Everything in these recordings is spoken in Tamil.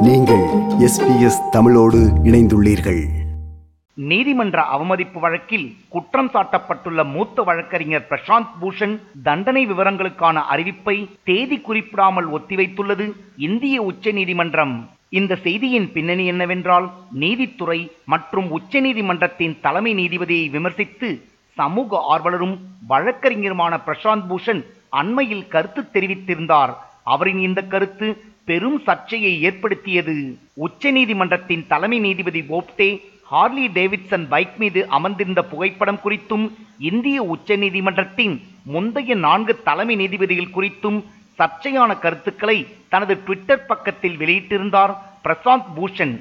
நீங்கள் எஸ்பிஎஸ் தமிழோடு இணைந்துள்ளீர்கள். நீதிமன்ற அவமதிப்பு வழக்கில் குற்றம் சாட்டப்பட்டுள்ள மூத்த வழக்கறிஞர் பிரசாந்த் பூஷன் தண்டனை விவரங்களுக்கான அறிவிப்பை தேதி குறிப்பிடாமல் ஒத்திவைத்துள்ளது இந்திய உச்சநீதிமன்றம். இந்த செய்தியின் பின்னணி என்னவென்றால் நீதித்துறை மற்றும் உச்சநீதிமன்றத்தின் தலைமை நீதிபதியை விமர்சித்து சமூக ஆர்வலரும் வழக்கறிஞருமான பிரசாந்த் பூஷன் அண்மையில் கருத்து தெரிவித்திருந்தார். அவரின் இந்த கருத்து பெரும் சர்ச்சையை ஏற்படுத்தியது உச்சநீதிமன்றத்தின் தலைமை நீதிபதி போப்டே ஹார்லி டேவிட்சன் பைக் மீது அமர்ந்திருந்த புகைப்படம் குறித்தும் இந்திய உச்சநீதிமன்றத்தின் முந்தைய நான்கு தலைமை நீதிபதிகள் குறித்தும் சர்ச்சையான கருத்துக்களை தனது ட்விட்டர் பக்கத்தில் வெளியிட்டிருந்தார் பிரசாந்த் பூஷன்.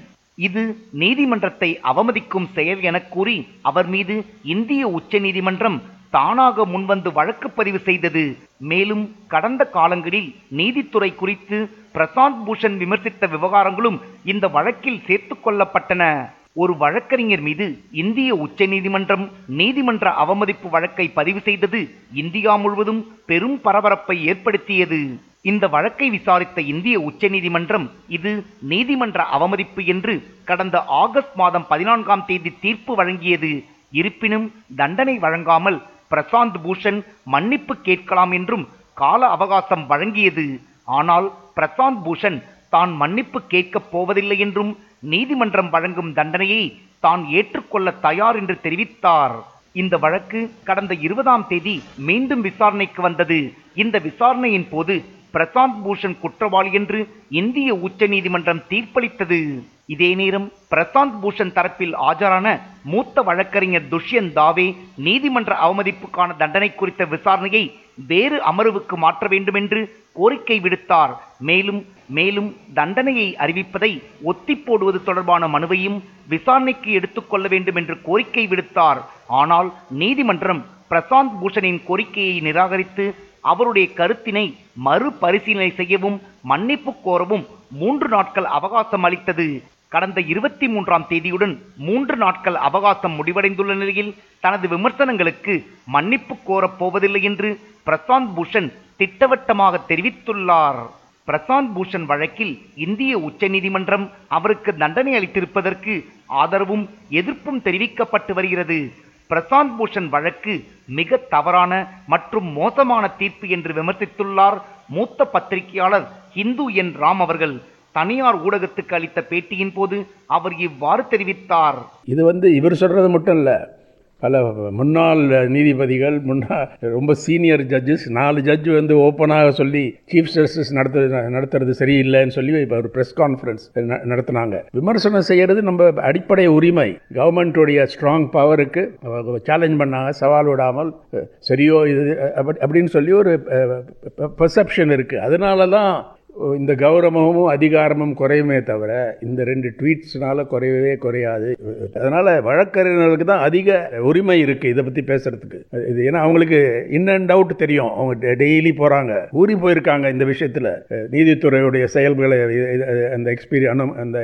இது நீதிமன்றத்தை அவமதிக்கும் செயல் என கூறி அவர் மீது இந்திய உச்சநீதிமன்றம் தானாக முன்வந்து வழக்கு பதிவு செய்தது. மேலும் கடந்த காலங்களில் நீதித்துறை குறித்து பிரசாந்த் பூஷன் விமர்சித்த விவகாரங்களும் இந்த வழக்கில் சேர்த்துக் கொள்ளப்பட்டன. ஒரு வழக்கறிஞர் மீது இந்திய உச்ச நீதிமன்றம் நீதிமன்ற அவமதிப்பு வழக்கை பதிவு செய்தது இந்தியா முழுவதும் பெரும் பரபரப்பை ஏற்படுத்தியது. இந்த வழக்கை விசாரித்த இந்திய உச்சநீதிமன்றம் இது நீதிமன்ற அவமதிப்பு என்று கடந்த ஆகஸ்ட் மாதம் பதினான்காம் தேதி தீர்ப்பு வழங்கியது. இருப்பினும் தண்டனை வழங்காமல் பிரசாந்த் பூஷன் மன்னிப்பு கேட்கலாம் என்றும் கால அவகாசம் வழங்கியது. ஆனால் பிரசாந்த் பூஷன் தான் மன்னிப்பு கேட்கப் போவதில்லை என்றும் நீதிமன்றம் வழங்கும் தண்டனையை தான் ஏற்றுக்கொள்ள தயார் என்று தெரிவித்தார். இந்த வழக்கு கடந்த இருபதாம் தேதி மீண்டும் விசாரணைக்கு வந்தது. இந்த விசாரணையின் போது பிரசாந்த் பூஷன் குற்றவாளி என்று இந்திய உச்சநீதிமன்றம் தீர்ப்பளித்தது. இதே நேரம் பிரசாந்த் பூஷன் தரப்பில் ஆஜரான மூத்த வழக்கறிஞர் துஷ்யந்த் தாவே நீதிமன்ற அவமதிப்புக்கான தண்டனை குறித்த விசாரணையை வேறு அமர்வுக்கு மாற்ற வேண்டும் என்று கோரிக்கை விடுத்தார். மேலும் மேலும் தண்டனையை அறிவிப்பதை ஒத்தி போடுவது தொடர்பான மனுவையும் விசாரணைக்கு எடுத்துக்கொள்ள வேண்டும் என்று கோரிக்கை விடுத்தார். ஆனால் நீதிமன்றம் பிரசாந்த் பூஷனின் கோரிக்கையை நிராகரித்து அவருடைய கருத்தினை மறுபரிசீலனை செய்யவும் மன்னிப்பு கோரவும் மூன்று நாட்கள் அவகாசம் அளித்தது. கடந்த இருபத்தி மூன்றாம் தேதியுடன் மூன்று நாட்கள் அவகாசம் முடிவடைந்துள்ள நிலையில் தனது விமர்சனங்களுக்கு மன்னிப்பு கோரப் போவதில்லை என்று பிரசாந்த் பூஷன் திட்டவட்டமாக தெரிவித்துள்ளார். பிரசாந்த் பூஷன் வழக்கில் இந்திய உச்சநீதிமன்றம் அவருக்கு தண்டனை அளித்திருப்பதற்கு ஆதரவும் எதிர்ப்பும் தெரிவிக்கப்பட்டு வருகிறது. பிரசாந்த் பூஷன் வழக்கு மிக தவறான மற்றும் மோசமான தீர்ப்பு என்று விமர்சித்துள்ளார் மூத்த பத்திரிகையாளர் ஹிந்து என் ராம் அவர்கள். தனியார் ஊடகத்துக்கு அளித்த பேட்டியின் போது அவர் இவ்வாறு தெரிவித்தார். இது வந்து இவர் சொல்றது மட்டும் இல்லை. பல முன்னாள் நீதிபதிகள் முன்னாள் ரொம்ப சீனியர் ஜட்ஜஸ் நாலு ஜட்ஜ் வந்து ஓப்பனாக சொல்லி சீஃப் ஜஸ்டிஸ் நடத்து நடத்துறது சரியில்லைன்னு சொல்லி இப்போ ஒரு ப்ரெஸ் கான்ஃபரன்ஸ் நடத்தினாங்க. விமர்சனம் செய்கிறது நம்ம அடிப்படை உரிமை. கவர்மெண்ட்டுடைய ஸ்ட்ராங் பவருக்கு சேலஞ்ச் பண்ணாங்க சவால் விடாமல் சரியோ இது அப்படி அப்படின்னு சொல்லி ஒரு பெர்செப்ஷன் இருக்குது அதனால தான் இந்த கௌரவமும் அதிகாரமும் குறையுமே தவிர இந்த ரெண்டு ட்வீட்ஸ்னால குறையவே குறையாது. அதனால் வழக்கறிஞர்களுக்கு தான் அதிக உரிமை இருக்குது இதை பற்றி பேசுகிறதுக்கு இது ஏன்னா அவங்களுக்கு இன் அண்ட் அவுட் தெரியும். அவங்க டெய்லி போகிறாங்க ஊறி போயிருக்காங்க இந்த விஷயத்தில். நீதித்துறையுடைய செயல்களை அந்த எக்ஸ்பீரியன் அனு அந்த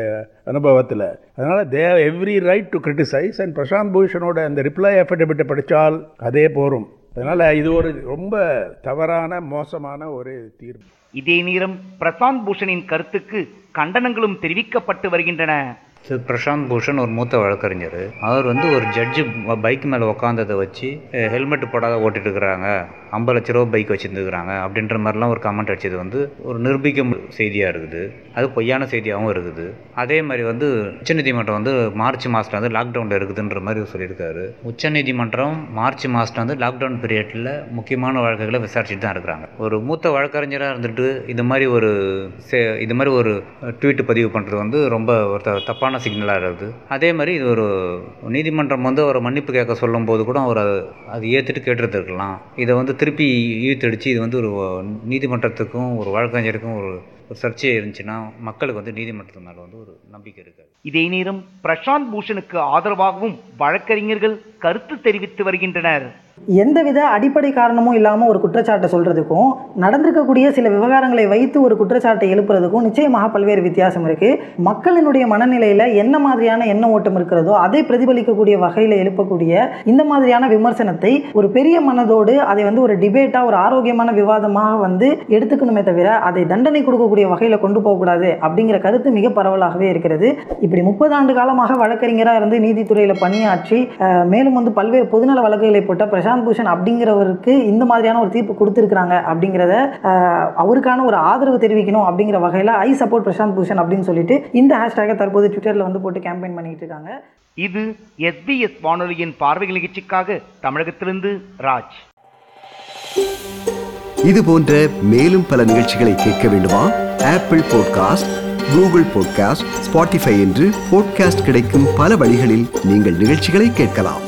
அனுபவத்தில். அதனால் they every right to criticize and Prashant பூஷனோட அந்த ரிப்ளை அஃபிடபிட்டை படித்தால் அதே போகும் அதனால் இது ஒரு ரொம்ப தவறான மோசமான ஒரு தீர்ப்பு. இதே நேரம் பிரசாந்த் பூஷனின் கருத்துக்கு கண்டனங்களும் தெரிவிக்கப்பட்டு வருகின்றன. திரு பிரசாந்த் பூஷன் ஒரு மூத்த வழக்கறிஞர். அவர் வந்து ஒரு ஜட்ஜு பைக் மேலே உக்காந்ததை வச்சு ஹெல்மெட் போடாத ஓட்டிட்டு இருக்கிறாங்க. ஐம்பது லட்ச ரூபா பைக் வச்சுருந்துக்கிறாங்க அப்படின்ற மாதிரிலாம் ஒரு கமெண்ட் அடிச்சது. வந்து ஒரு நிரூபிக்கும் செய்தியாக இருக்குது. அது பொய்யான செய்தியாகவும் இருக்குது. அதே மாதிரி வந்து உச்சநீதிமன்றம் வந்து மார்ச் மாதத்தில் வந்து லாக்டவுனில் இருக்குதுன்ற மாதிரி சொல்லியிருக்காரு. உச்சநீதிமன்றம் மார்ச் மாதத்தில் வந்து லாக்டவுன் பீரியடில் முக்கியமான வழக்குகளை விசாரிச்சுட்டு தான் இருக்கிறாங்க. ஒரு மூத்த வழக்கறிஞராக இருந்துட்டு இது மாதிரி ஒரு இது மாதிரி ஒரு ட்வீட் பதிவு பண்ணுறது வந்து ரொம்ப ஒரு தப்பான தவறான சிக்னலாக இருக்குது அதே மாதிரி இது ஒரு நீதிமன்றம் வந்து அவரை மன்னிப்பு கேட்க சொல்லும் போது கூட அவர் அது ஏற்றுட்டு கேட்டுருந்துருக்கலாம். இதை வந்து திருப்பி இழுத்தடிச்சு இது வந்து ஒரு நீதிமன்றத்துக்கும் ஒரு வழக்கறிஞருக்கும் ஒரு ஒரு சர்ச்சையாக இருந்துச்சுன்னா மக்களுக்கு வந்து நீதிமன்றத்து மேலே வந்து ஒரு நம்பிக்கை இருக்காது. இதே நேரம் பிரசாந்த் பூஷனுக்கு ஆதரவாகவும் வழக்கறிஞர்கள் கருத்து தெரிவித்து வருகின்றனர். எந்தவித அடிப்படை காரணமும் இல்லாமல் ஒரு குற்றச்சாட்டை சொல்கிறதுக்கும் நடந்திருக்கக்கூடிய சில விவகாரங்களை வைத்து ஒரு குற்றச்சாட்டை எழுப்புறதுக்கும் நிச்சயமாக பல்வேறு வித்தியாசம் இருக்குது மக்களினுடைய மனநிலையில் என்ன மாதிரியான எண்ண ஓட்டம் இருக்கிறதோ அதை பிரதிபலிக்கக்கூடிய வகையில் எழுப்பக்கூடிய இந்த மாதிரியான விமர்சனத்தை ஒரு பெரிய மனதோடு அதை வந்து ஒரு டிபேட்டாக ஒரு ஆரோக்கியமான விவாதமாக வந்து எடுத்துக்கணுமே தவிர அதை தண்டனை கொடுக்கக்கூடிய வகையில் கொண்டு போகக்கூடாது அப்படிங்கிற கருத்து மிக பரவலாகவே இருக்கிறது. இப்படி முப்பது ஆண்டு காலமாக வழக்கறிஞராக இருந்து நீதித்துறையில் பணியாற்றி மேலும் வந்து பல்வேறு பொதுநல வழக்குகளை போட்ட பிரசாந்த் பூஷன் அப்படிங்கிறவருக்கு இந்த மாதிரியான ஒரு தீர்ப்பு கொடுத்துருக்காங்க அப்படிங்கிறத அவருக்கான ஒரு ஆதரவு தெரிவிக்கணும் அப்படிங்கிற வகையில் ஐ சப்போர்ட் பிரசாந்த் பூஷன் அப்படின்னு சொல்லிட்டு இந்த ஹேஷ்டேகை தற்போது ட்விட்டரில் வந்து போட்டு கேம்பெயின் பண்ணிட்டு இருக்காங்க. இது எஸ்பிஎஸ் வானொலியின் பார்வைகள் நிகழ்ச்சிக்காக தமிழகத்திலிருந்து ராஜ். இது போன்ற மேலும் பல நிகழ்ச்சிகளை கேட்க வேண்டுமா? Apple podcast Google podcast Spotify என்று பாட்காஸ்ட் கிடைக்கும் பல வழிகளில் நீங்கள் நிகழ்ச்சிகளை கேட்கலாம்.